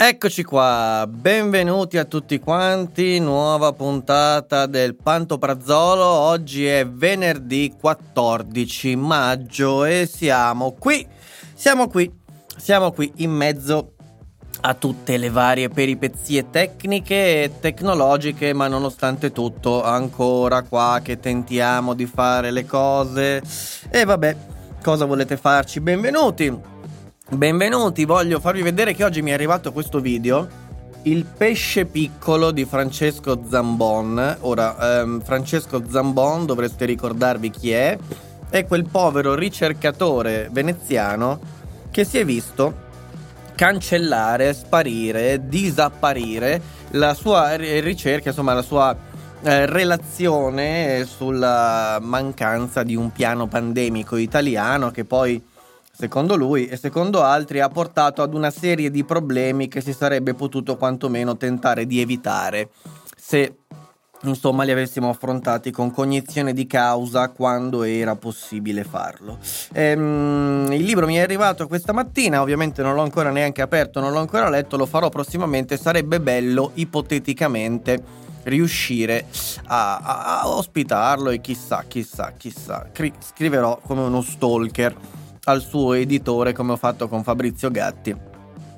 Eccoci qua, benvenuti a tutti quanti, nuova puntata del Pantoprazzolo, oggi è venerdì 14 maggio e siamo qui, siamo qui, siamo qui in mezzo a tutte le varie peripezie tecniche e tecnologiche, ma nonostante tutto ancora qua che tentiamo di fare le cose e vabbè, cosa volete farci? Benvenuti! Benvenuti, voglio farvi vedere che oggi mi è arrivato questo video. Il pesce piccolo di Francesco Zambon. Ora, ehm, Francesco Zambon, dovreste ricordarvi chi è, è quel povero ricercatore veneziano che si è visto cancellare, sparire, disapparire la sua ri- ricerca, insomma la sua eh, relazione sulla mancanza di un piano pandemico italiano che poi secondo lui e secondo altri ha portato ad una serie di problemi che si sarebbe potuto quantomeno tentare di evitare se insomma li avessimo affrontati con cognizione di causa quando era possibile farlo. Ehm, il libro mi è arrivato questa mattina, ovviamente non l'ho ancora neanche aperto, non l'ho ancora letto, lo farò prossimamente, sarebbe bello ipoteticamente riuscire a, a- a ospitarlo e chissà, chissà, chissà, Cri- scriverò come uno stalker al suo editore come ho fatto con Fabrizio Gatti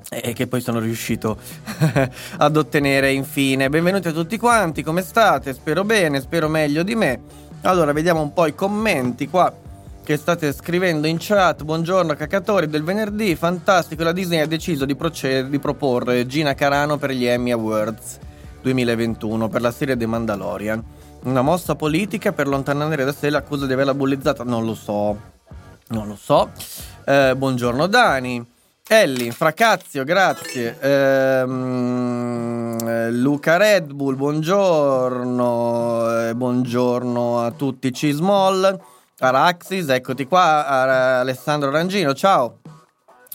e che poi sono riuscito ad ottenere infine. Benvenuti a tutti quanti, come state? Spero bene, spero meglio di me. Allora, vediamo un po' i commenti qua che state scrivendo in chat. Buongiorno cacatori del venerdì, fantastico, la Disney ha deciso di, proce- di proporre Gina Carano per gli Emmy Awards 2021 per la serie The Mandalorian. Una mossa politica per allontanare da sé l'accusa di averla bullizzata? Non lo so. Non lo so. Eh, buongiorno Dani. Ellie, Fracazio, grazie. Ehm, eh, Luca Red Bull, buongiorno. Eh, buongiorno a tutti. Cismol, Araxis, eccoti qua. Ara- Alessandro Rangino, ciao.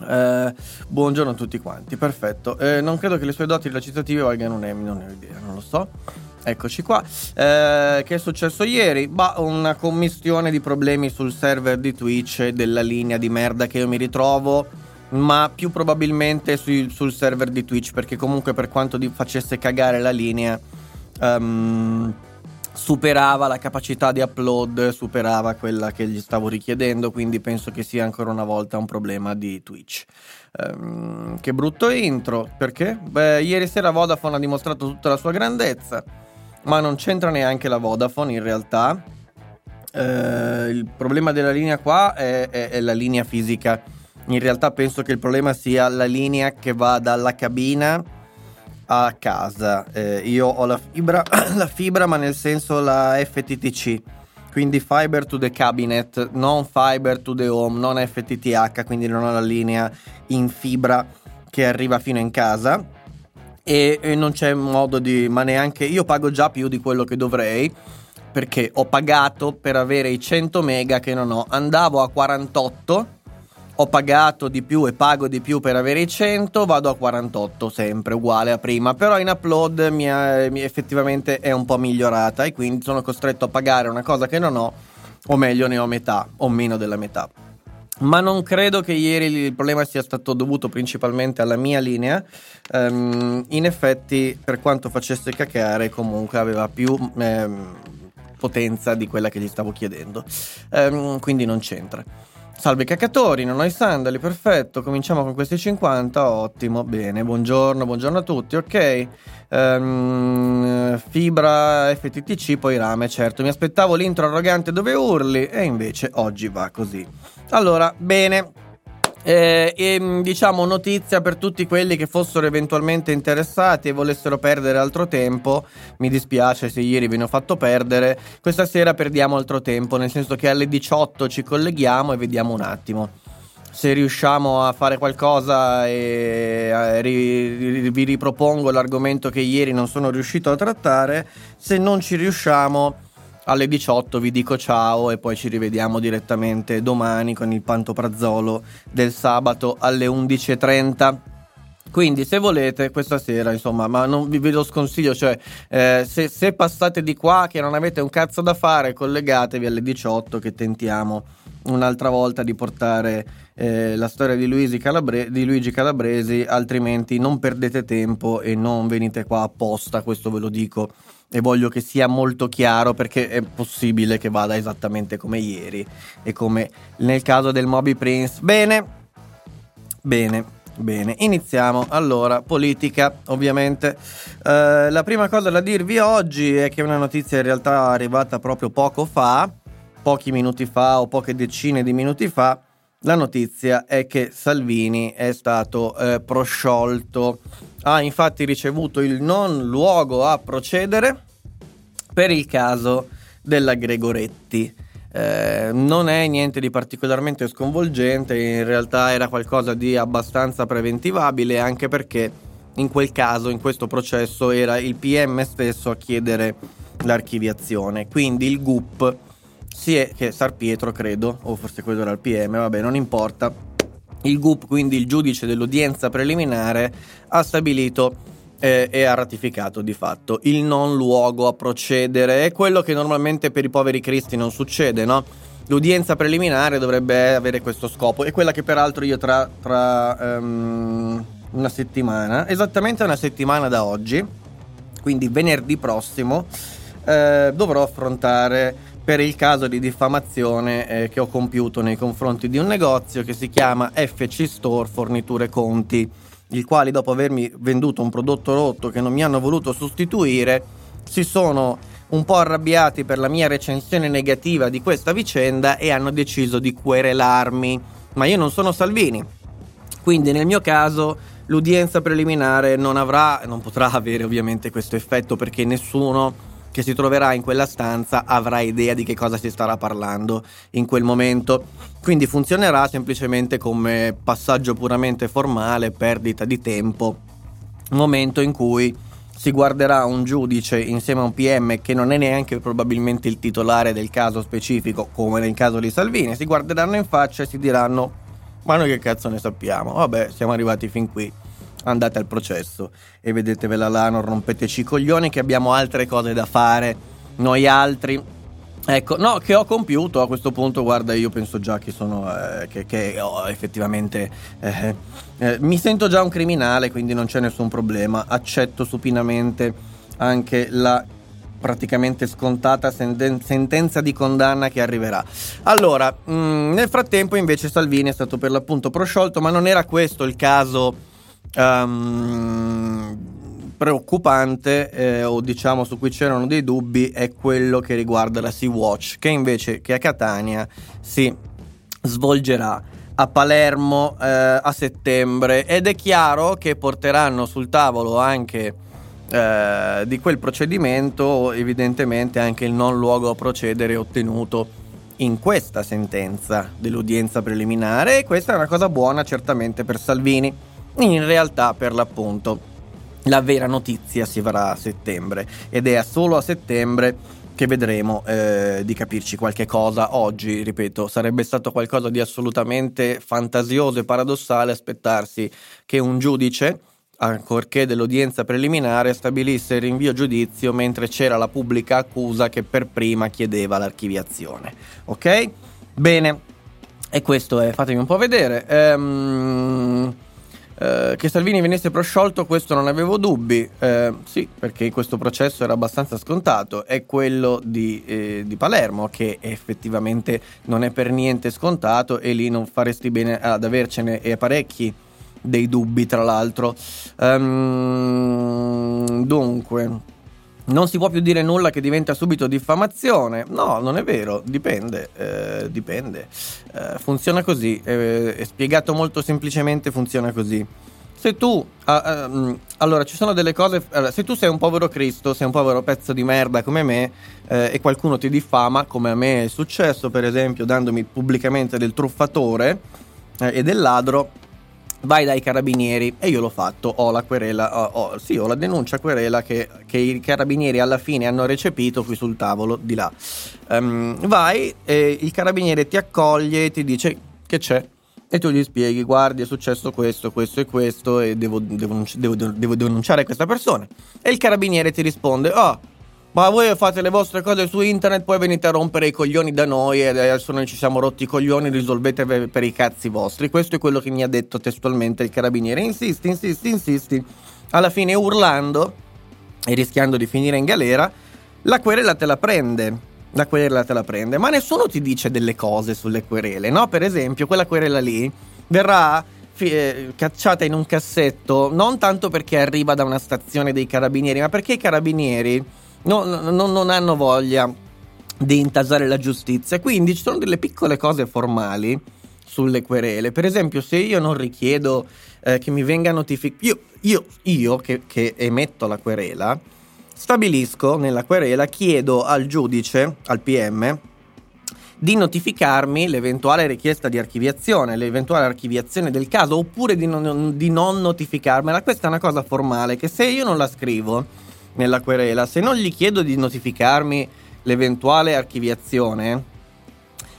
Eh, buongiorno a tutti quanti, perfetto. Eh, non credo che le sue doti recitative valgano un Emmy, non ne ho idea, non lo so. Eccoci qua. Eh, che è successo ieri? Bah, una commistione di problemi sul server di Twitch della linea di merda che io mi ritrovo. Ma più probabilmente sui- sul server di Twitch, perché comunque per quanto facesse cagare la linea, ehm, superava la capacità di upload, superava quella che gli stavo richiedendo, quindi penso che sia ancora una volta un problema di Twitch. Ehm, che brutto intro, perché? Beh, ieri sera Vodafone ha dimostrato tutta la sua grandezza, ma non c'entra neanche la Vodafone in realtà. Eh, il problema della linea qua è, è- è la linea fisica. In realtà penso che il problema sia la linea che va dalla cabina a casa. Eh, io ho la fibra, la fibra, ma nel senso la FTTC. Quindi fiber to the cabinet, non fiber to the home, non FTTH, quindi non ho la linea in fibra che arriva fino in casa. E, e non c'è modo di. ma neanche. Io pago già più di quello che dovrei. Perché ho pagato per avere i 100 mega che non ho. Andavo a 48 ho pagato di più e pago di più per avere i 100, vado a 48 sempre, uguale a prima, però in upload mi è- mi- effettivamente è un po' migliorata e quindi sono costretto a pagare una cosa che non ho, o meglio ne ho metà, o meno della metà. Ma non credo che ieri il problema sia stato dovuto principalmente alla mia linea. Ehm, in effetti, per quanto facesse cacare, comunque aveva più ehm, potenza di quella che gli stavo chiedendo. Ehm, quindi non c'entra. Salve cacatori, non ho i sandali, perfetto. Cominciamo con questi 50, ottimo, bene. Buongiorno, buongiorno a tutti, ok. Ehm, fibra FTTC, poi rame, certo. Mi aspettavo l'intro arrogante dove urli e invece oggi va così. Allora, bene. Eh, e, diciamo notizia per tutti quelli che fossero eventualmente interessati e volessero perdere altro tempo. Mi dispiace se ieri ve ne ho fatto perdere. Questa sera perdiamo altro tempo, nel senso che alle 18 ci colleghiamo e vediamo un attimo. se riusciamo a fare qualcosa e ri- vi ripropongo l'argomento che ieri non sono riuscito a trattare, se non ci riusciamo alle 18 vi dico ciao e poi ci rivediamo direttamente domani con il pantoprazzolo del sabato alle 11.30. Quindi se volete questa sera, insomma, ma non vi, lo sconsiglio, cioè eh, se, se passate di qua che non avete un cazzo da fare, collegatevi alle 18 che tentiamo un'altra volta di portare eh, la storia di Luigi, Calabre- di Luigi, Calabresi, altrimenti non perdete tempo e non venite qua apposta, questo ve lo dico e voglio che sia molto chiaro perché è possibile che vada esattamente come ieri e come nel caso del Moby Prince. Bene, bene. Bene, iniziamo. Allora, politica, ovviamente. Eh, la prima cosa da dirvi oggi è che una notizia in realtà è arrivata proprio poco fa, pochi minuti fa o poche decine di minuti fa, la notizia è che Salvini è stato eh, prosciolto, ha infatti ricevuto il non luogo a procedere per il caso della Gregoretti. Eh, non è niente di particolarmente sconvolgente, in realtà era qualcosa di abbastanza preventivabile anche perché in quel caso, in questo processo, era il PM stesso a chiedere l'archiviazione, quindi il GUP si è, che Sar Pietro credo, o forse quello era il PM, vabbè non importa, il GUP, quindi il giudice dell'udienza preliminare, ha stabilito eh, e ha ratificato di fatto il non luogo a procedere. È quello che normalmente per i poveri cristi non succede, no? L'udienza preliminare dovrebbe avere questo scopo, è quella che peraltro io tra, tra um, una settimana, esattamente una settimana da oggi, quindi venerdì prossimo, eh, dovrò affrontare per il caso di diffamazione eh, che ho compiuto nei confronti di un negozio che si chiama FC Store Forniture Conti, il quale dopo avermi venduto un prodotto rotto che non mi hanno voluto sostituire, si sono un po' arrabbiati per la mia recensione negativa di questa vicenda e hanno deciso di querelarmi. Ma io non sono Salvini. Quindi nel mio caso l'udienza preliminare non avrà, non potrà avere ovviamente questo effetto perché nessuno che si troverà in quella stanza avrà idea di che cosa si starà parlando in quel momento. Quindi funzionerà semplicemente come passaggio puramente formale, perdita di tempo, momento in cui si guarderà un giudice insieme a un PM che non è neanche probabilmente il titolare del caso specifico, come nel caso di Salvini, si guarderanno in faccia e si diranno ma noi che cazzo ne sappiamo? Vabbè, siamo arrivati fin qui andate al processo e vedetevela là, non rompeteci i coglioni che abbiamo altre cose da fare, noi altri. Ecco, no, che ho compiuto a questo punto, guarda, io penso già che sono, eh, che, che oh, effettivamente, eh, eh, mi sento già un criminale, quindi non c'è nessun problema, accetto supinamente anche la praticamente scontata sentenza di condanna che arriverà. Allora, mh, mm, nel frattempo invece Salvini è stato per l'appunto prosciolto, ma non era questo il caso um, preoccupante eh, o diciamo su cui c'erano dei dubbi è quello che riguarda la Sea-Watch che invece che a Catania si svolgerà a Palermo eh, a settembre. Ed è chiaro che porteranno sul tavolo anche eh, di quel procedimento evidentemente anche il non luogo a procedere ottenuto in questa sentenza dell'udienza preliminare. E questa è una cosa buona certamente per Salvini in realtà, per l'appunto, la vera notizia si farà a settembre ed è solo a settembre che vedremo eh, di capirci qualche cosa. Oggi, ripeto, sarebbe stato qualcosa di assolutamente fantasioso e paradossale aspettarsi che un giudice, ancorché dell'udienza preliminare, stabilisse il rinvio giudizio mentre c'era la pubblica accusa che per prima chiedeva l'archiviazione. Ok? Bene, e questo è, fatemi un po' vedere. Ehm eh, che Salvini venisse prosciolto, questo non avevo dubbi, eh, sì, perché questo processo era abbastanza scontato, è quello di, eh, di, Palermo che effettivamente non è per niente scontato e lì non faresti bene ad avercene parecchi dei dubbi, tra l'altro. Um, dunque non si può più dire nulla che diventa subito diffamazione. No, non è vero, dipende, eh, dipende. Eh, funziona così, eh, è spiegato molto semplicemente, funziona così. Se tu, ah, um, allora ci sono delle cose, se tu sei un povero Cristo, sei un povero pezzo di merda come me eh, e qualcuno ti diffama, come a me è successo per esempio dandomi pubblicamente del truffatore, eh, e del ladro, vai dai carabinieri. E io l'ho fatto, ho la querela, ho, ho, sì, ho la denuncia querela che, che, i carabinieri alla fine hanno recepito qui sul tavolo di là. Um, vai e il carabiniere ti accoglie e ti dice che c'è? E tu gli spieghi guardi è successo questo, questo e questo e devo, devo, devo, devo denunciare questa persona. E il carabiniere ti risponde oh ma voi fate le vostre cose su internet, poi venite a rompere i coglioni da noi e adesso noi ci siamo rotti i coglioni, risolvete per i cazzi vostri. Questo è quello che mi ha detto testualmente il carabiniere. Insisti, insisti, insisti. Alla fine urlando e rischiando di finire in galera, la querela te la prende. La querela te la prende, ma nessuno ti dice delle cose sulle querele, no? Per esempio, quella querela lì verrà eh, cacciata in un cassetto non tanto perché arriva da una stazione dei carabinieri, ma perché i carabinieri no, no, non hanno voglia di intasare la giustizia. Quindi ci sono delle piccole cose formali sulle querele. Per esempio, se io non richiedo eh, che mi venga notificato, io, io, io che, che, emetto la querela, stabilisco nella querela, chiedo al giudice, al PM, di notificarmi l'eventuale richiesta di archiviazione, l'eventuale archiviazione del caso, oppure di non, di non notificarmela. Questa è una cosa formale che se io non la scrivo nella querela, se non gli chiedo di notificarmi l'eventuale archiviazione,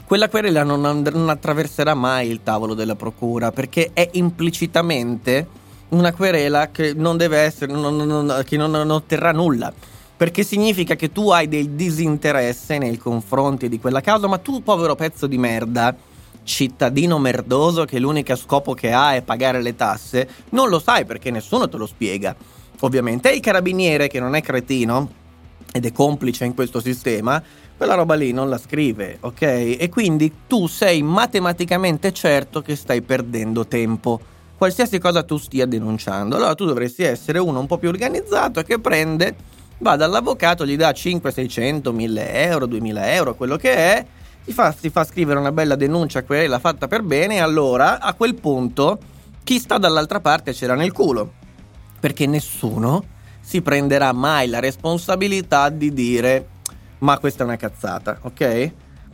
quella querela non, and- non attraverserà mai il tavolo della procura perché è implicitamente una querela che non deve essere, non, non, che non, non otterrà nulla perché significa che tu hai del disinteresse nei confronti di quella causa, ma tu, povero pezzo di merda, cittadino merdoso che l'unico scopo che ha è pagare le tasse, non lo sai perché nessuno te lo spiega ovviamente. E il carabiniere, che non è cretino ed è complice in questo sistema, quella roba lì non la scrive, ok? E quindi tu sei matematicamente certo che stai perdendo tempo. Qualsiasi cosa tu stia denunciando. Allora tu dovresti essere uno un po' più organizzato che prende, va dall'avvocato, gli dà 5, 600, 1000 euro, 2000 euro, quello che è, ti fa, ti fa scrivere una bella denuncia, quella fatta per bene, e allora a quel punto chi sta dall'altra parte c'era nel culo perché nessuno si prenderà mai la responsabilità di dire ma questa è una cazzata, ok?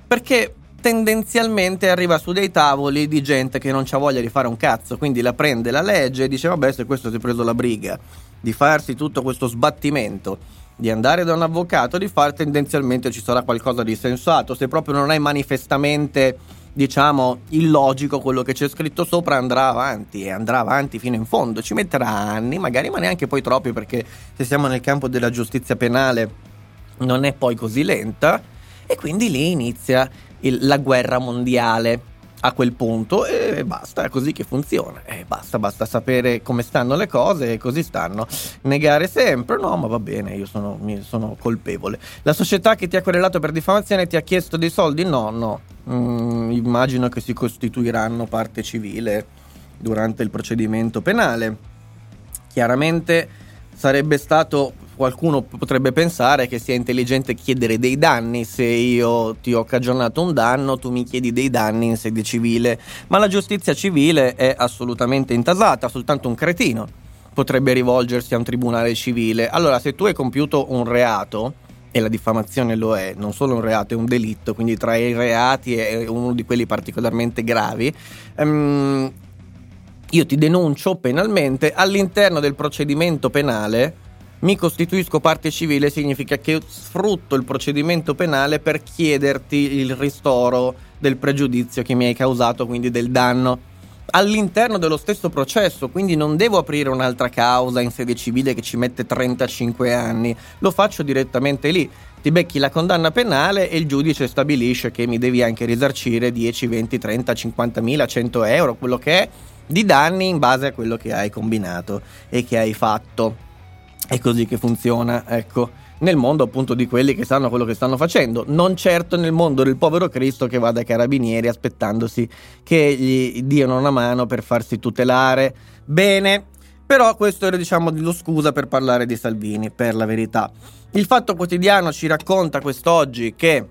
Perché tendenzialmente arriva su dei tavoli di gente che non ha voglia di fare un cazzo, quindi la prende la legge e dice vabbè se questo si è preso la briga di farsi tutto questo sbattimento, di andare da un avvocato, di fare tendenzialmente ci sarà qualcosa di sensato, se proprio non è manifestamente diciamo, illogico quello che c'è scritto sopra andrà avanti e andrà avanti fino in fondo. Ci metterà anni, magari, ma neanche poi troppi, perché se siamo nel campo della giustizia penale non è poi così lenta. E quindi lì inizia il, la guerra mondiale a quel punto e basta, è così che funziona. E basta, basta sapere come stanno le cose e così stanno. Negare sempre, no, ma va bene, io sono, sono colpevole. La società che ti ha querelato per diffamazione ti ha chiesto dei soldi? No, no. Mm, immagino che si costituiranno parte civile durante il procedimento penale. Chiaramente sarebbe stato qualcuno potrebbe pensare che sia intelligente chiedere dei danni se io ti ho cagionato un danno, tu mi chiedi dei danni in sede civile, ma la giustizia civile è assolutamente intasata, soltanto un cretino potrebbe rivolgersi a un tribunale civile. Allora, se tu hai compiuto un reato, e la diffamazione lo è, non solo un reato, è un delitto, quindi tra i reati è uno di quelli particolarmente gravi, um, io ti denuncio penalmente all'interno del procedimento penale mi costituisco parte civile significa che sfrutto il procedimento penale per chiederti il ristoro del pregiudizio che mi hai causato, quindi del danno all'interno dello stesso processo, quindi non devo aprire un'altra causa in sede civile che ci mette 35 anni, lo faccio direttamente lì. Ti becchi la condanna penale e il giudice stabilisce che mi devi anche risarcire 10, 20, 30, 50 mila, 100 euro, quello che è, di danni in base a quello che hai combinato e che hai fatto. È così che funziona, ecco nel mondo appunto di quelli che sanno quello che stanno facendo, non certo nel mondo del povero Cristo che va dai carabinieri aspettandosi che gli diano una mano per farsi tutelare. Bene, però questo era diciamo lo scusa per parlare di Salvini, per la verità. Il Fatto Quotidiano ci racconta quest'oggi che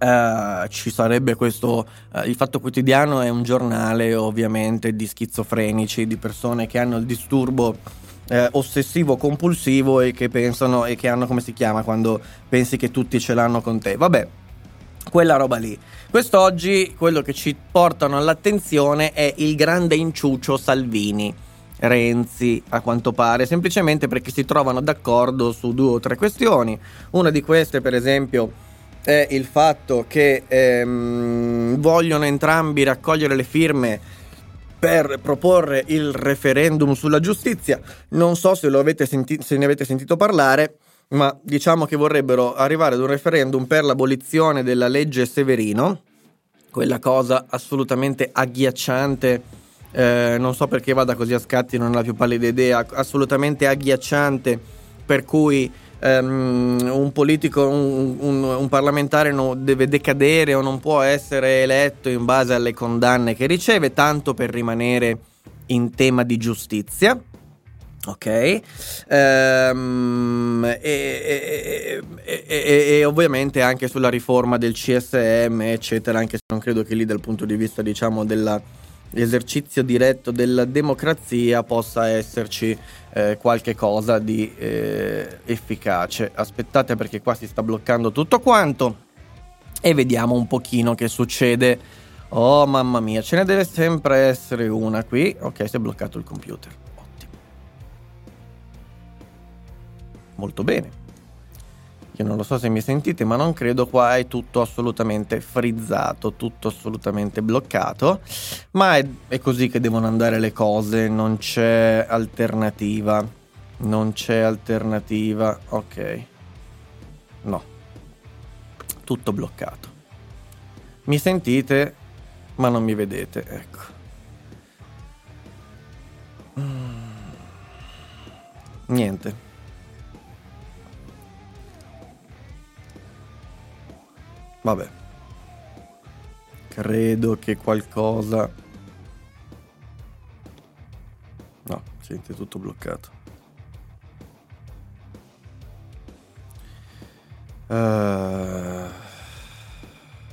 Uh, ci sarebbe questo. Uh, il Fatto Quotidiano è un giornale, ovviamente, di schizofrenici, di persone che hanno il disturbo eh, ossessivo compulsivo e che pensano e che hanno come si chiama quando pensi che tutti ce l'hanno con te. Vabbè, quella roba lì. Quest'oggi quello che ci portano all'attenzione è il grande inciucio Salvini. Renzi, a quanto pare, semplicemente perché si trovano d'accordo su due o tre questioni. Una di queste, per esempio, è il fatto che ehm, vogliono entrambi raccogliere le firme per proporre il referendum sulla giustizia. Non so se, senti- se ne avete sentito parlare, ma diciamo che vorrebbero arrivare ad un referendum per l'abolizione della legge Severino, quella cosa assolutamente agghiacciante, eh, non so perché vada così a scatti, non ho la più pallida idea, assolutamente agghiacciante, per cui um, un politico, un, un, un parlamentare non deve decadere o non può essere eletto in base alle condanne che riceve, tanto per rimanere in tema di giustizia. Ok, um, e, e, e, e, ovviamente anche sulla riforma del CSM, eccetera, anche se non credo che lì dal punto di vista, diciamo, dell'esercizio diretto della democrazia possa esserci eh, qualche cosa di eh, efficace. Aspettate perché qua si sta bloccando tutto quanto e vediamo un pochino che succede. Oh mamma mia, ce ne deve sempre essere una qui. Ok, si è bloccato il computer. molto bene. Io non lo so se mi sentite, ma non credo qua è tutto assolutamente frizzato, tutto assolutamente bloccato, ma è, è così che devono andare le cose, non c'è alternativa, non c'è alternativa, ok, no, tutto bloccato. Mi sentite, ma non mi vedete, ecco. Mm. Niente. Vabbè. Credo che qualcosa... No, senti, è tutto bloccato. Uh...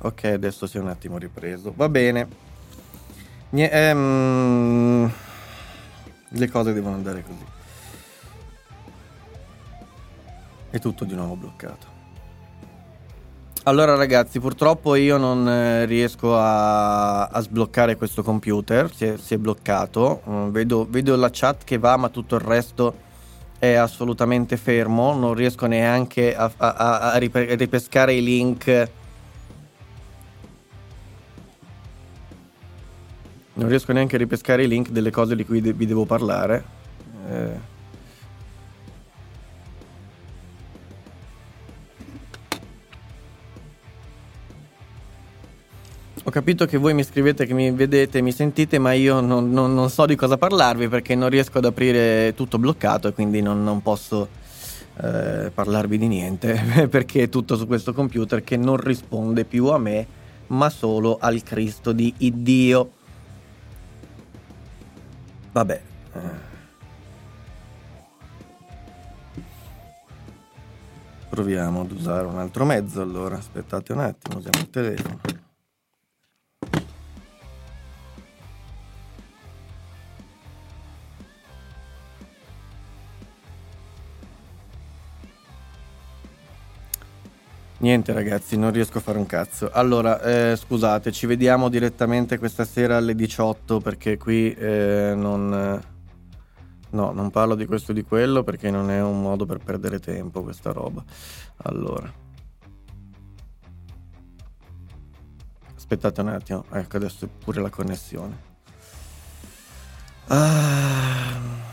Ok, adesso si è un attimo ripreso. Va bene. Nie- ehm... Le cose devono andare così. È tutto di nuovo bloccato. Allora ragazzi, purtroppo io non eh, riesco a, a, sbloccare questo computer, si è, si è bloccato, mm, vedo, vedo, la chat che va ma tutto il resto è assolutamente fermo, non riesco neanche a, a, a ripescare i link. Non riesco neanche a ripescare i link delle cose di cui de- vi devo parlare. Eh. Capito che voi mi scrivete, che mi vedete, mi sentite, ma io non, non, non so di cosa parlarvi perché non riesco ad aprire tutto bloccato e quindi non, non posso eh, parlarvi di niente perché è tutto su questo computer che non risponde più a me ma solo al Cristo di Iddio. Vabbè. Proviamo ad usare un altro mezzo allora, aspettate un attimo, usiamo il telefono. Niente ragazzi, non riesco a fare un cazzo. Allora, eh, scusate, ci vediamo direttamente questa sera alle 18 perché qui eh, non... No, non parlo di questo e di quello perché non è un modo per perdere tempo questa roba. Allora. Aspettate un attimo, ecco adesso pure la connessione. Ah...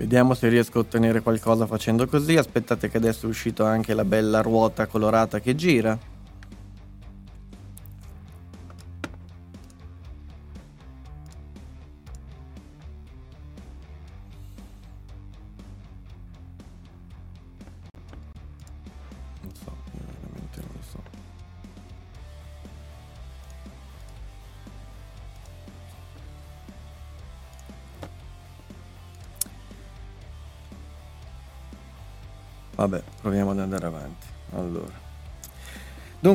Vediamo se riesco a ottenere qualcosa facendo così. Aspettate che adesso è uscita anche la bella ruota colorata che gira.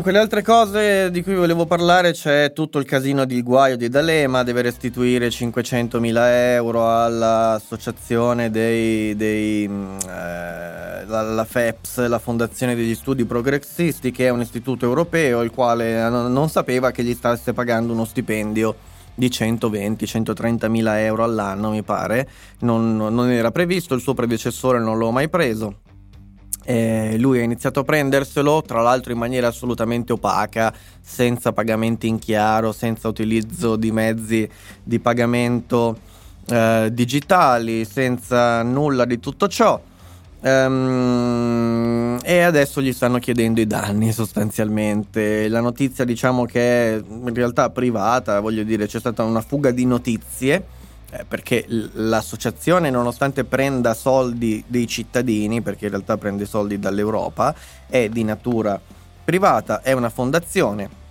Dunque, le altre cose di cui volevo parlare c'è tutto il casino di guaio di D'Alema, deve restituire 500.000 euro all'associazione dei, dei eh, la, la, FEPS, la Fondazione degli Studi Progressisti, che è un istituto europeo, il quale non, sapeva che gli stesse pagando uno stipendio di 120-130 mila euro all'anno, mi pare. Non, non, era previsto, il suo predecessore non l'ho mai preso. Eh, lui ha iniziato a prenderselo, tra l'altro in maniera assolutamente opaca, senza pagamenti in chiaro, senza utilizzo di mezzi di pagamento eh, digitali, senza nulla di tutto ciò. Um, e adesso gli stanno chiedendo i danni sostanzialmente. La notizia diciamo che è in realtà privata, voglio dire c'è stata una fuga di notizie eh, perché l'associazione nonostante prenda soldi dei cittadini, perché in realtà prende soldi dall'Europa, è di natura privata, è una fondazione.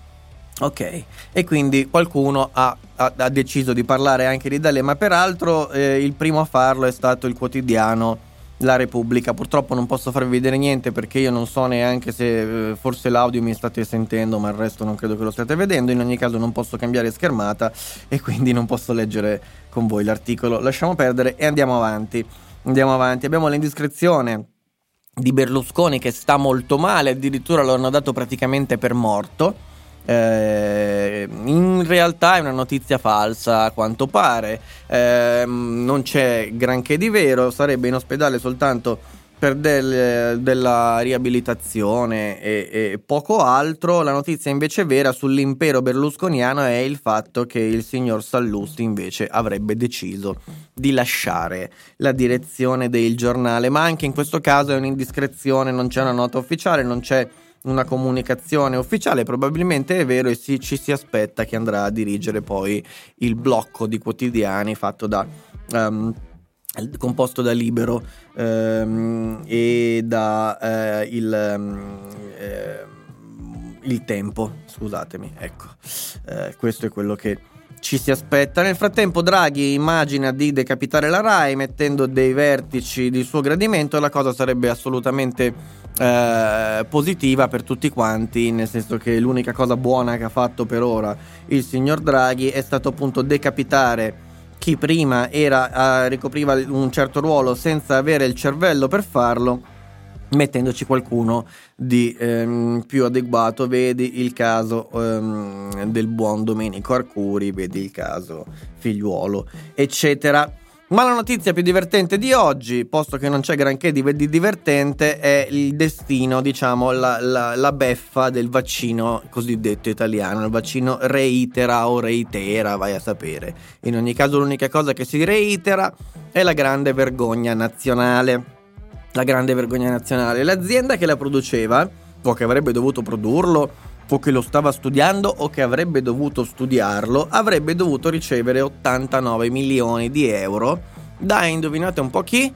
Ok, e quindi qualcuno ha, ha, ha deciso di parlare anche di D'Alema, peraltro eh, il primo a farlo è stato il quotidiano la Repubblica. Purtroppo non posso farvi vedere niente perché io non so neanche se eh, forse l'audio mi state sentendo, ma il resto non credo che lo stiate vedendo. In ogni caso non posso cambiare schermata e quindi non posso leggere con voi l'articolo. Lasciamo perdere e andiamo avanti. Andiamo avanti. Abbiamo l'indiscrezione di Berlusconi che sta molto male, addirittura lo hanno dato praticamente per morto eh, in realtà è una notizia falsa a quanto pare, eh, non c'è granché di vero, sarebbe in ospedale soltanto per del, della riabilitazione e, e, poco altro. La notizia invece vera sull'impero berlusconiano è il fatto che il signor Sallusti invece avrebbe deciso di lasciare la direzione del giornale, ma anche in questo caso è un'indiscrezione, non c'è una nota ufficiale, non c'è una comunicazione ufficiale, probabilmente è vero e si, ci si aspetta che andrà a dirigere poi il blocco di quotidiani fatto da... Um, composto da Libero um, e da uh, il, uh, il tempo, scusatemi, ecco, uh, questo è quello che ci si aspetta. Nel frattempo Draghi immagina di decapitare la RAI mettendo dei vertici di suo gradimento, la cosa sarebbe assolutamente eh, positiva per tutti quanti, nel senso che l'unica cosa buona che ha fatto per ora il signor Draghi è stato appunto decapitare chi prima era, eh, ricopriva un certo ruolo senza avere il cervello per farlo mettendoci qualcuno di ehm, più adeguato. Vedi il caso ehm, del buon Domenico Arcuri, vedi il caso figliuolo, eccetera. Ma la notizia più divertente di oggi, posto che non c'è granché di, di divertente, è il destino, diciamo, la, la, la, beffa del vaccino cosiddetto italiano. Il vaccino reitera o reitera, vai a sapere. In ogni caso l'unica cosa che si reitera è la grande vergogna nazionale la grande vergogna nazionale. L'azienda che la produceva, o che avrebbe dovuto produrlo, o che lo stava studiando o che avrebbe dovuto studiarlo, avrebbe dovuto ricevere 89 milioni di euro da, indovinate un po' chi?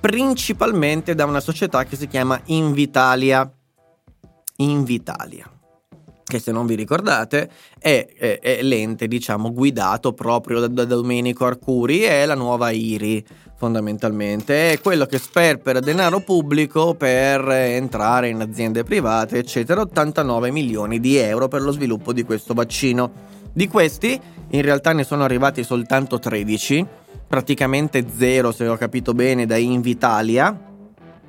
Principalmente da una società che si chiama Invitalia. Invitalia che se non vi ricordate è, è, è l'ente diciamo guidato proprio da, da, Domenico Arcuri è la nuova IRI fondamentalmente. È quello che sperpera denaro pubblico per entrare in aziende private eccetera. 89 milioni di euro per lo sviluppo di questo vaccino. Di questi in realtà ne sono arrivati soltanto 13 praticamente zero se ho capito bene da Invitalia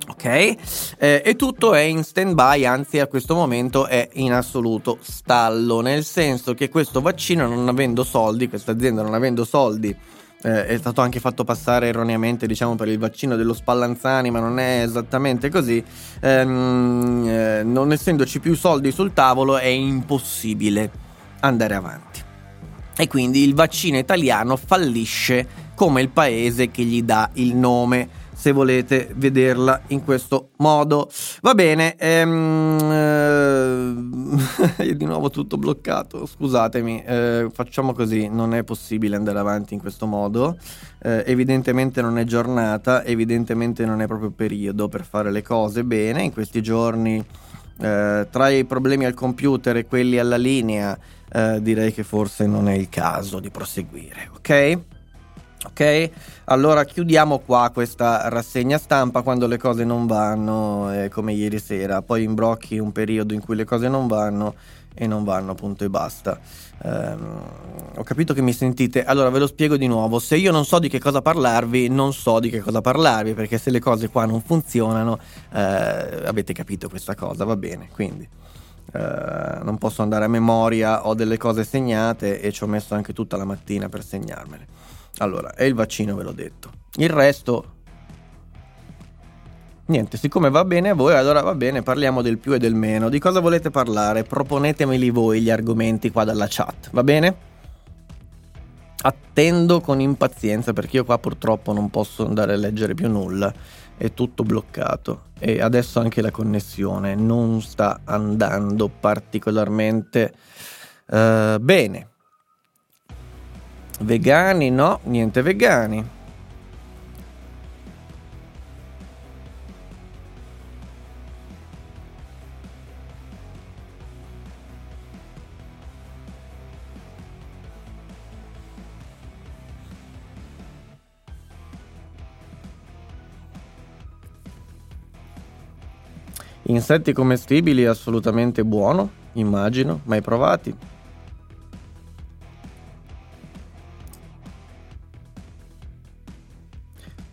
Ok? Eh, e tutto è in stand by, anzi a questo momento è in assoluto stallo, nel senso che questo vaccino non avendo soldi, questa azienda non avendo soldi, eh, è stato anche fatto passare erroneamente diciamo per il vaccino dello Spallanzani, ma non è esattamente così, ehm, eh, non essendoci più soldi sul tavolo è impossibile andare avanti. E quindi il vaccino italiano fallisce come il paese che gli dà il nome se volete vederla in questo modo. Va bene, ehm, eh, di nuovo tutto bloccato, scusatemi, eh, facciamo così, non è possibile andare avanti in questo modo, eh, evidentemente non è giornata, evidentemente non è proprio periodo per fare le cose bene, in questi giorni eh, tra i problemi al computer e quelli alla linea eh, direi che forse non è il caso di proseguire, ok? Ok? Allora chiudiamo qua questa rassegna stampa quando le cose non vanno, eh, come ieri sera. Poi imbrocchi un periodo in cui le cose non vanno e non vanno, punto e basta. Um, ho capito che mi sentite. Allora ve lo spiego di nuovo. Se io non so di che cosa parlarvi, non so di che cosa parlarvi, perché se le cose qua non funzionano, eh, avete capito questa cosa, va bene. Quindi eh, non posso andare a memoria, ho delle cose segnate e ci ho messo anche tutta la mattina per segnarmele. Allora, è il vaccino, ve l'ho detto. Il resto Niente, siccome va bene a voi, allora va bene, parliamo del più e del meno. Di cosa volete parlare? Proponetemeli voi gli argomenti qua dalla chat, va bene? Attendo con impazienza perché io qua purtroppo non posso andare a leggere più nulla, è tutto bloccato e adesso anche la connessione non sta andando particolarmente uh, bene. Vegani no, niente vegani. Insetti commestibili assolutamente buono, immagino, mai provati.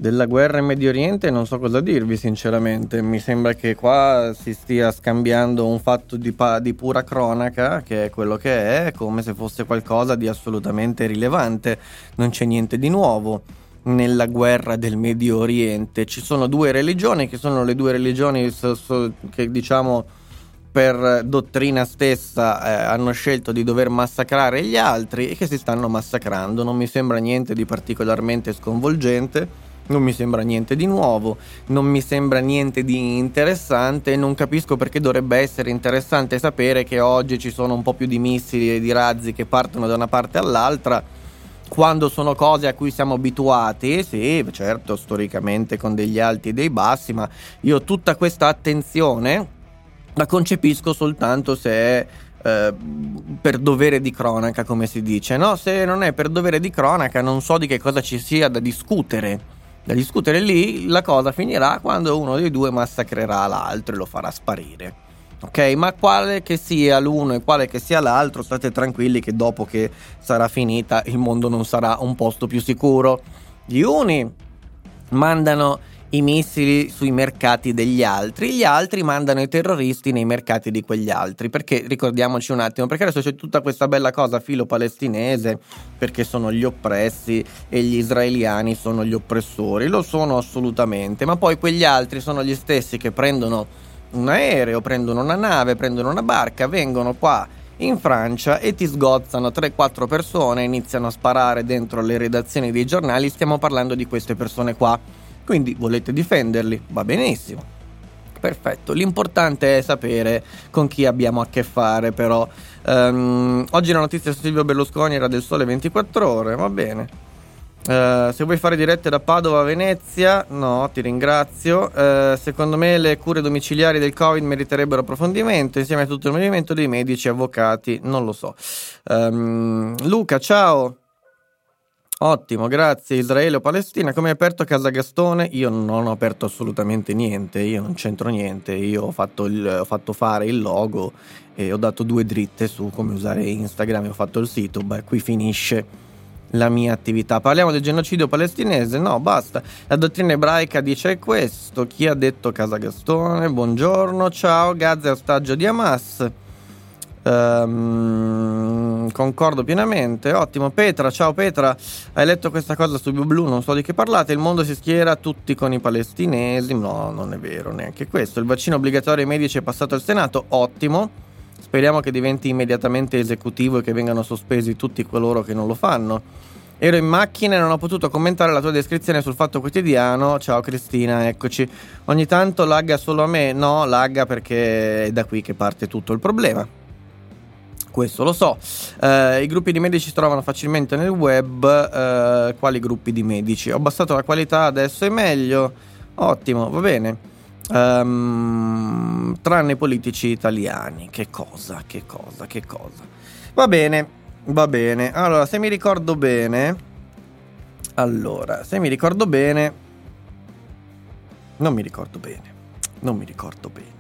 Della guerra in Medio Oriente non so cosa dirvi sinceramente, mi sembra che qua si stia scambiando un fatto di, pa- di pura cronaca, che è quello che è, come se fosse qualcosa di assolutamente rilevante, non c'è niente di nuovo nella guerra del Medio Oriente. Ci sono due religioni che sono le due religioni so, so, che diciamo per dottrina stessa eh, hanno scelto di dover massacrare gli altri e che si stanno massacrando. Non mi sembra niente di particolarmente sconvolgente. Non mi sembra niente di nuovo, non mi sembra niente di interessante, non capisco perché dovrebbe essere interessante sapere che oggi ci sono un po' più di missili e di razzi che partono da una parte all'altra quando sono cose a cui siamo abituati, sì, certo, storicamente con degli alti e dei bassi, ma io tutta questa attenzione la concepisco soltanto se è eh, per dovere di cronaca, come si dice, no? Se non è per dovere di cronaca, non so di che cosa ci sia da discutere. Da discutere lì, la cosa finirà quando uno dei due massacrerà l'altro e lo farà sparire. Ok, ma quale che sia l'uno e quale che sia l'altro, state tranquilli che dopo che sarà finita il mondo non sarà un posto più sicuro. Gli uni mandano i missili sui mercati degli altri, gli altri mandano i terroristi nei mercati di quegli altri. Perché ricordiamoci un attimo, perché adesso c'è tutta questa bella cosa filo palestinese, perché sono gli oppressi e gli israeliani sono gli oppressori, lo sono assolutamente, ma poi quegli altri sono gli stessi che prendono un aereo, prendono una nave, prendono una barca, vengono qua in Francia e ti sgozzano 3-4 persone, iniziano a sparare dentro le redazioni dei giornali, stiamo parlando di queste persone qua. Quindi volete difenderli? Va benissimo. Perfetto, l'importante è sapere con chi abbiamo a che fare però. Um, oggi la notizia su Silvio Berlusconi era del sole 24 ore, va bene. Uh, se vuoi fare dirette da Padova a Venezia, no, ti ringrazio. Uh, secondo me le cure domiciliari del Covid meriterebbero approfondimento insieme a tutto il movimento dei medici e avvocati, non lo so. Um, Luca, ciao. Ottimo, grazie. Israele o Palestina, come hai aperto Casa Gastone? Io non ho aperto assolutamente niente, io non c'entro niente, io ho fatto, il, ho fatto fare il logo e ho dato due dritte su come usare Instagram e ho fatto il sito, beh, qui finisce la mia attività. Parliamo del genocidio palestinese? No, basta. La dottrina ebraica dice questo. Chi ha detto Casa Gastone? Buongiorno, ciao, Gaza è ostaggio di Hamas. Um, concordo pienamente, ottimo. Petra, ciao Petra, hai letto questa cosa su BlueBlu, non so di che parlate. Il mondo si schiera tutti con i palestinesi. No, non è vero neanche questo. Il vaccino obbligatorio ai medici è passato al Senato, ottimo. Speriamo che diventi immediatamente esecutivo e che vengano sospesi tutti coloro che non lo fanno. Ero in macchina e non ho potuto commentare la tua descrizione sul fatto quotidiano. Ciao Cristina, eccoci. Ogni tanto lagga solo a me? No, lagga perché è da qui che parte tutto il problema. Questo lo so. Uh, I gruppi di medici si trovano facilmente nel web. Uh, quali gruppi di medici? Ho abbassato la qualità, adesso è meglio. Ottimo, va bene. Um, tranne i politici italiani. Che cosa, che cosa, che cosa. Va bene, va bene. Allora, se mi ricordo bene, Allora, se mi ricordo bene, non mi ricordo bene, non mi ricordo bene.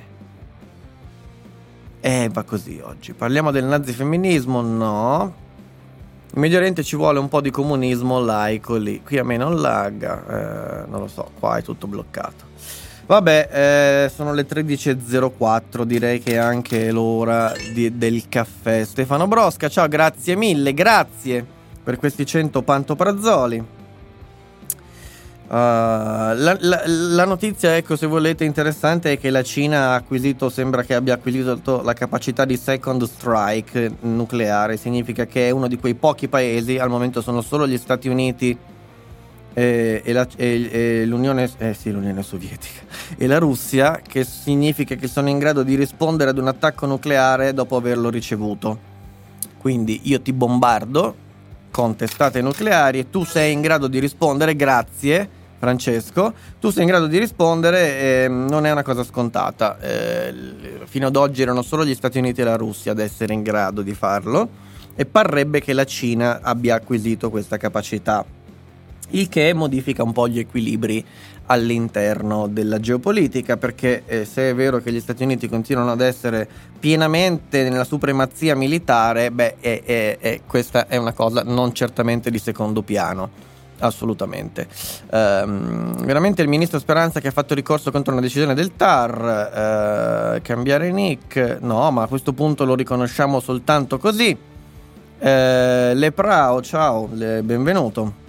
Eh, va così oggi. Parliamo del nazifemminismo? No. In Medio Oriente ci vuole un po' di comunismo laico lì. Qui a me non lagga, eh, non lo so, qua è tutto bloccato. Vabbè, eh, sono le 13.04, direi che è anche l'ora di, del caffè. Stefano Brosca, ciao, grazie mille, grazie per questi 100 pantoprazzoli. Uh, la, la, la, notizia, ecco, se volete, interessante è che la Cina ha acquisito, sembra che abbia acquisito la capacità di second strike nucleare. Significa che è uno di quei pochi paesi, al momento sono solo gli Stati Uniti e, e, la, e, e l'Unione, eh sì, l'Unione Sovietica e la Russia, che significa che sono in grado di rispondere ad un attacco nucleare dopo averlo ricevuto. Quindi io ti bombardo con testate nucleari e tu sei in grado di rispondere grazie Francesco, tu sei in grado di rispondere, eh, non è una cosa scontata. Eh, fino ad oggi erano solo gli Stati Uniti e la Russia ad essere in grado di farlo e parrebbe che la Cina abbia acquisito questa capacità, il che modifica un po' gli equilibri all'interno della geopolitica, perché eh, se è vero che gli Stati Uniti continuano ad essere pienamente nella supremazia militare, beh, è, è, è, questa è una cosa non certamente di secondo piano assolutamente. Um, veramente il ministro Speranza che ha fatto ricorso contro una decisione del TAR, uh, cambiare nick, no, ma a questo punto lo riconosciamo soltanto così. Uh, Leprao, ciao, benvenuto.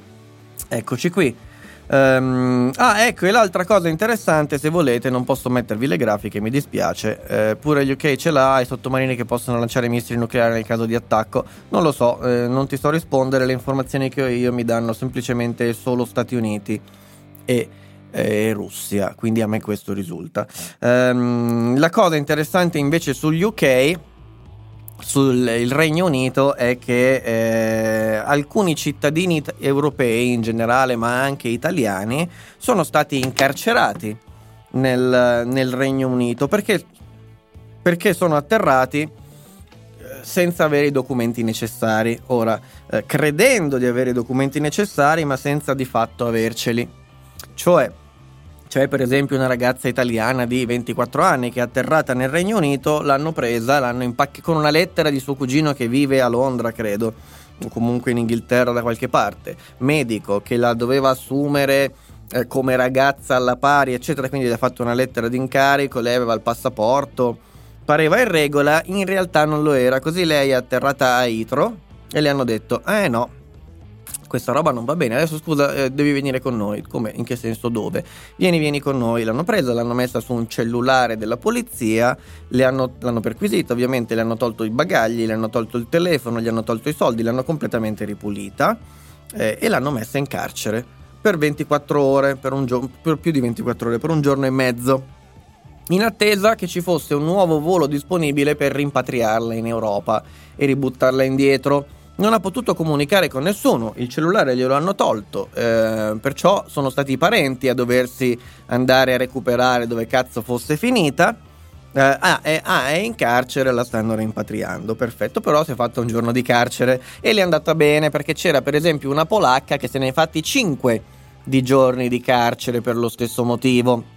Eccoci qui. Um, ah, ecco, e l'altra cosa interessante, se volete, non posso mettervi le grafiche, mi dispiace. Eh, pure gli UK ce l'ha, i sottomarini che possono lanciare missili nucleari nel caso di attacco. Non lo so, eh, non ti so rispondere, le informazioni che ho io mi danno semplicemente solo Stati Uniti e, e Russia, quindi a me questo risulta. Um, la cosa interessante invece sugli UK sul Regno Unito è che eh, alcuni cittadini it- europei in generale, ma anche italiani, sono stati incarcerati nel, nel Regno Unito perché, perché sono atterrati eh, senza avere i documenti necessari. Ora, eh, credendo di avere i documenti necessari, ma senza di fatto averceli. Cioè, c'è per esempio una ragazza italiana di 24 anni che è atterrata nel Regno Unito, l'hanno presa, l'hanno impacchetta con una lettera di suo cugino che vive a Londra, credo, o comunque in Inghilterra da qualche parte. Medico che la doveva assumere eh, come ragazza alla pari, eccetera, quindi gli ha fatto una lettera di incarico, lei aveva il passaporto, pareva in regola, in realtà non lo era, così lei è atterrata a Itro e le hanno detto, eh no, questa roba non va bene, adesso scusa, eh, devi venire con noi. Come? In che senso dove? Vieni, vieni con noi. L'hanno presa, l'hanno messa su un cellulare della polizia, hanno, l'hanno perquisita, ovviamente le hanno tolto i bagagli, le hanno tolto il telefono, gli hanno tolto i soldi, l'hanno completamente ripulita eh, e l'hanno messa in carcere per 24 ore, per, gio- per più di 24 ore, per un giorno e mezzo in attesa che ci fosse un nuovo volo disponibile per rimpatriarla in Europa e ributtarla indietro non ha potuto comunicare con nessuno, il cellulare glielo hanno tolto, eh, perciò sono stati i parenti a doversi andare a recuperare dove cazzo fosse finita. Eh, ah, è, ah, è in carcere, la stanno rimpatriando, perfetto, però si è fatto un giorno di carcere e le è andata bene perché c'era per esempio una polacca che se ne è fatti 5 di giorni di carcere per lo stesso motivo.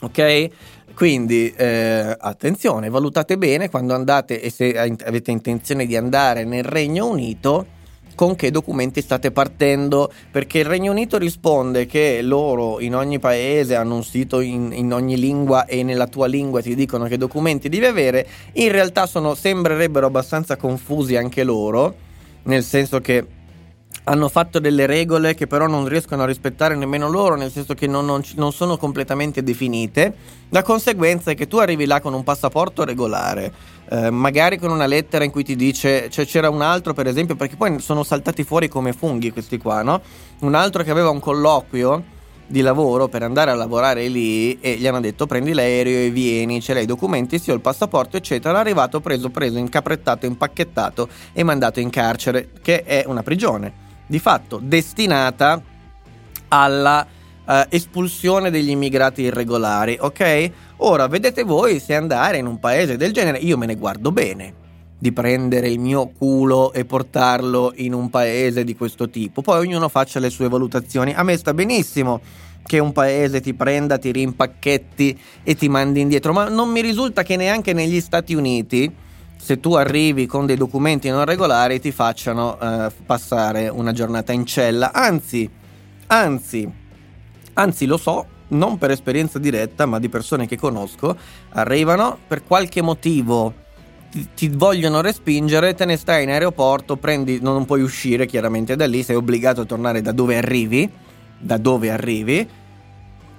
Ok? Quindi eh, attenzione, valutate bene quando andate e se avete intenzione di andare nel Regno Unito con che documenti state partendo, perché il Regno Unito risponde che loro in ogni paese hanno un sito in, in, ogni lingua e nella tua lingua ti dicono che documenti devi avere, in realtà sono, sembrerebbero abbastanza confusi anche loro, nel senso che hanno fatto delle regole che però non riescono a rispettare nemmeno loro, nel senso che non, non, non, sono completamente definite. La conseguenza è che tu arrivi là con un passaporto regolare, eh, magari con una lettera in cui ti dice, cioè c'era un altro per esempio, perché poi sono saltati fuori come funghi questi qua, no? Un altro che aveva un colloquio di lavoro per andare a lavorare lì e gli hanno detto prendi l'aereo e vieni, ce l'hai i documenti, sì ho il passaporto eccetera, arrivato preso, preso, incaprettato, impacchettato e mandato in carcere, che è una prigione di fatto destinata alla uh, espulsione degli immigrati irregolari, ok? Ora vedete voi se andare in un paese del genere, io me ne guardo bene. di prendere il mio culo e portarlo in un paese di questo tipo. Poi ognuno faccia le sue valutazioni. A me sta benissimo che un paese ti prenda, ti rimpacchetti e ti mandi indietro, ma non mi risulta che neanche negli Stati Uniti, se tu arrivi con dei documenti non regolari, ti facciano eh, passare una giornata in cella. Anzi, anzi, anzi lo so, non per esperienza diretta, ma di persone che conosco, arrivano per qualche motivo ti, vogliono respingere, te ne stai in aeroporto, prendi, non puoi uscire chiaramente da lì, sei obbligato a tornare da dove arrivi, da dove arrivi,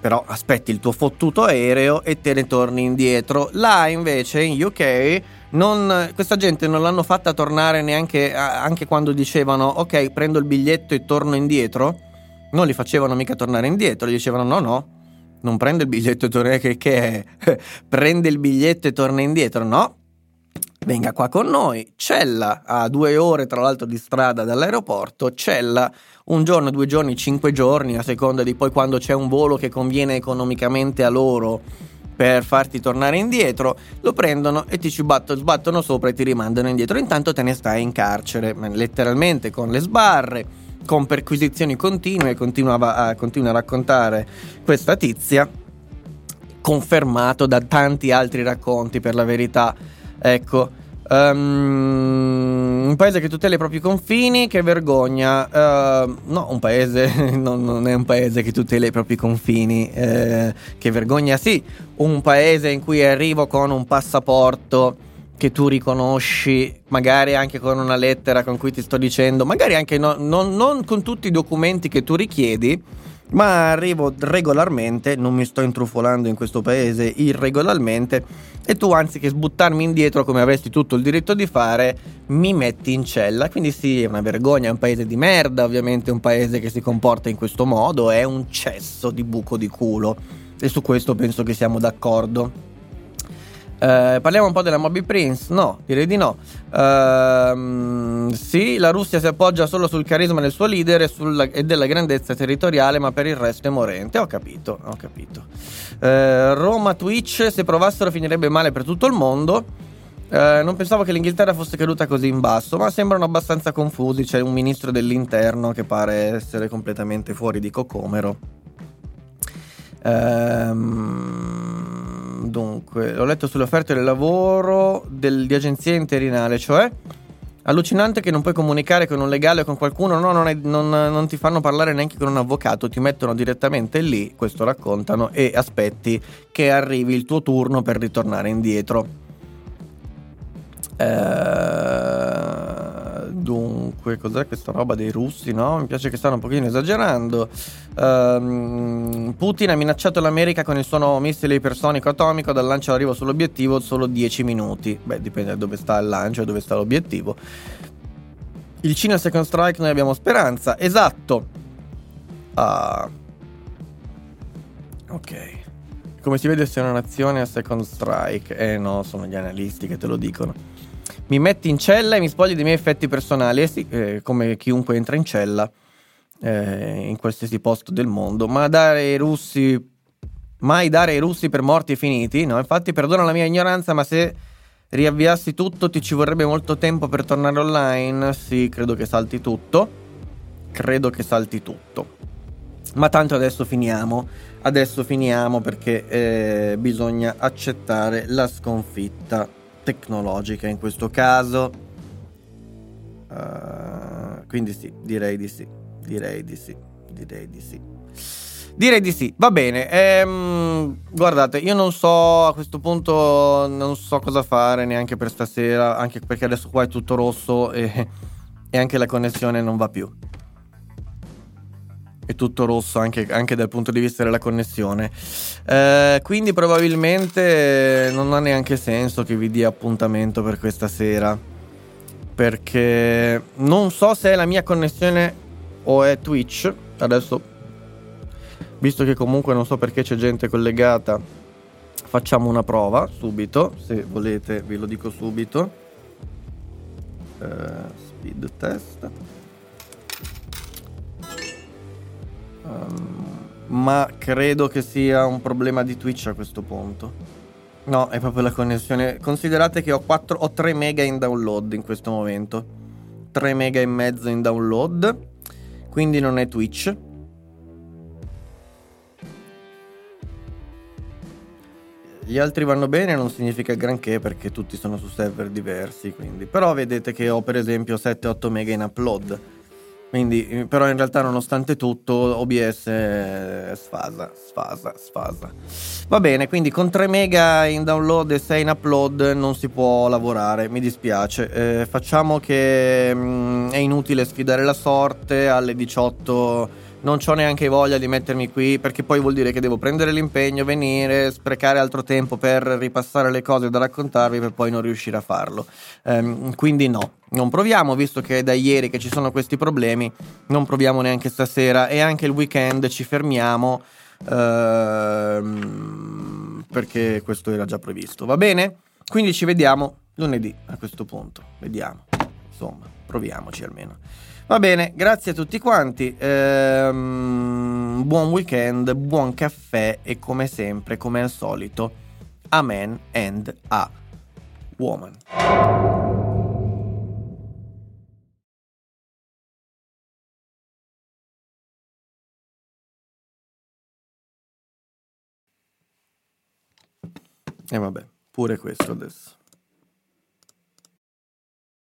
però aspetti il tuo fottuto aereo e te ne torni indietro. Là invece in UK non, questa gente non l'hanno fatta tornare neanche anche quando dicevano ok prendo il biglietto e torno indietro, non li facevano mica tornare indietro, gli dicevano no no, non prende il biglietto e torna che, che è? prende il biglietto e torna indietro, no, venga qua con noi. Cella a due ore, tra l'altro, di strada dall'aeroporto. Cella un giorno, due giorni, cinque giorni, a seconda di poi quando c'è un volo che conviene economicamente a loro per farti tornare indietro, lo prendono e ti ci battono, sbattono sopra e ti rimandano indietro. Intanto te ne stai in carcere, letteralmente con le sbarre, con perquisizioni continue. Continuava a, continua a raccontare questa tizia, confermato da tanti altri racconti per la verità Ecco. Um, un paese che tutela i propri confini, che vergogna. Uh, no, un paese no, non è un paese che tutela i propri confini, uh, che vergogna sì. Un paese in cui arrivo con un passaporto che tu riconosci, magari anche con una lettera con cui ti sto dicendo, magari anche no, non, non con tutti i documenti che tu richiedi ma arrivo regolarmente, non mi sto intrufolando in questo paese irregolarmente e tu anziché sbuttarmi indietro come avresti tutto il diritto di fare, mi metti in cella. Quindi sì, è una vergogna, è un paese di merda, ovviamente un paese che si comporta in questo modo, è un cesso di buco di culo e su questo penso che siamo d'accordo. Eh, parliamo un po' della Moby Prince? No, direi di no. Uh, sì, la Russia si appoggia solo sul carisma del suo leader e, sulla, e, della grandezza territoriale, ma per il resto è morente. Ho capito, ho capito. Uh, Roma Twitch, se provassero finirebbe male per tutto il mondo. Uh, non pensavo che l'Inghilterra fosse caduta così in basso, ma sembrano abbastanza confusi. C'è un ministro dell'interno che pare essere completamente fuori di cocomero. Ehm dunque, ho letto sulle offerte del lavoro del, di agenzia interinale, cioè allucinante che non puoi comunicare con un legale o con qualcuno, no, non, è, non, non, ti fanno parlare neanche con un avvocato, ti mettono direttamente lì, questo raccontano, e aspetti che arrivi il tuo turno per ritornare indietro. Ehm Dunque, cos'è questa roba dei russi? No, mi piace che stanno un pochino esagerando. Um, Putin ha minacciato l'America con il suo missile ipersonico atomico dal lancio all'arrivo sull'obiettivo solo 10 minuti. Beh, dipende da dove sta il lancio e dove sta l'obiettivo. Il Cina Second Strike noi abbiamo speranza. Esatto. Ah. Ok. Come si vede se una nazione a Second Strike? Eh no, sono gli analisti che te lo dicono mi metti in cella e mi spogli dei miei effetti personali, eh sì, eh, come chiunque entra in cella eh, in qualsiasi posto del mondo, ma dare ai russi, mai dare ai russi per morti e finiti, no? Infatti, perdona la mia ignoranza, ma se riavviassi tutto ti ci vorrebbe molto tempo per tornare online? Sì, credo che salti tutto. Credo che salti tutto. Ma tanto adesso finiamo. Adesso finiamo perché eh, bisogna accettare la sconfitta tecnologica in questo caso. Uh, quindi sì, direi di sì, direi di sì, direi di sì. Direi di sì, va bene. Ehm, guardate, io non so a questo punto, non so cosa fare neanche per stasera, anche perché adesso qua è tutto rosso e, e anche la connessione non va più è tutto rosso anche, anche, dal punto di vista della connessione. Eh, quindi probabilmente non ha neanche senso che vi dia appuntamento per questa sera. Perché non so se è la mia connessione o è Twitch. Adesso, visto che comunque non so perché c'è gente collegata, facciamo una prova subito. Se volete, ve lo dico subito. Uh, speed test. Um, ma credo che sia un problema di Twitch a questo punto. No, è proprio la connessione. Considerate che ho, 4, ho 3 mega in download in questo momento. 3 mega e mezzo in download. Quindi non è Twitch. Gli altri vanno bene non significa granché perché tutti sono su server diversi, quindi. Però vedete che ho per esempio 7-8 mega in upload. Quindi, eh, però in realtà nonostante tutto OBS eh, sfasa, sfasa, sfasa. Va bene, quindi con 3 mega in download e 6 in upload non si può lavorare, mi dispiace. Eh, facciamo che mh, mm, è inutile sfidare la sorte alle 18 non ho neanche voglia di mettermi qui perché poi vuol dire che devo prendere l'impegno, venire, sprecare altro tempo per ripassare le cose da raccontarvi per poi non riuscire a farlo. Ehm, quindi no, non proviamo, visto che è da ieri che ci sono questi problemi, non proviamo neanche stasera e anche il weekend ci fermiamo ehm, perché questo era già previsto, va bene? Quindi ci vediamo lunedì a questo punto, vediamo, insomma, proviamoci almeno. Va bene, grazie a tutti quanti. Ehm, buon weekend, buon caffè e come sempre, come al solito, amen and a woman. E vabbè, pure questo adesso.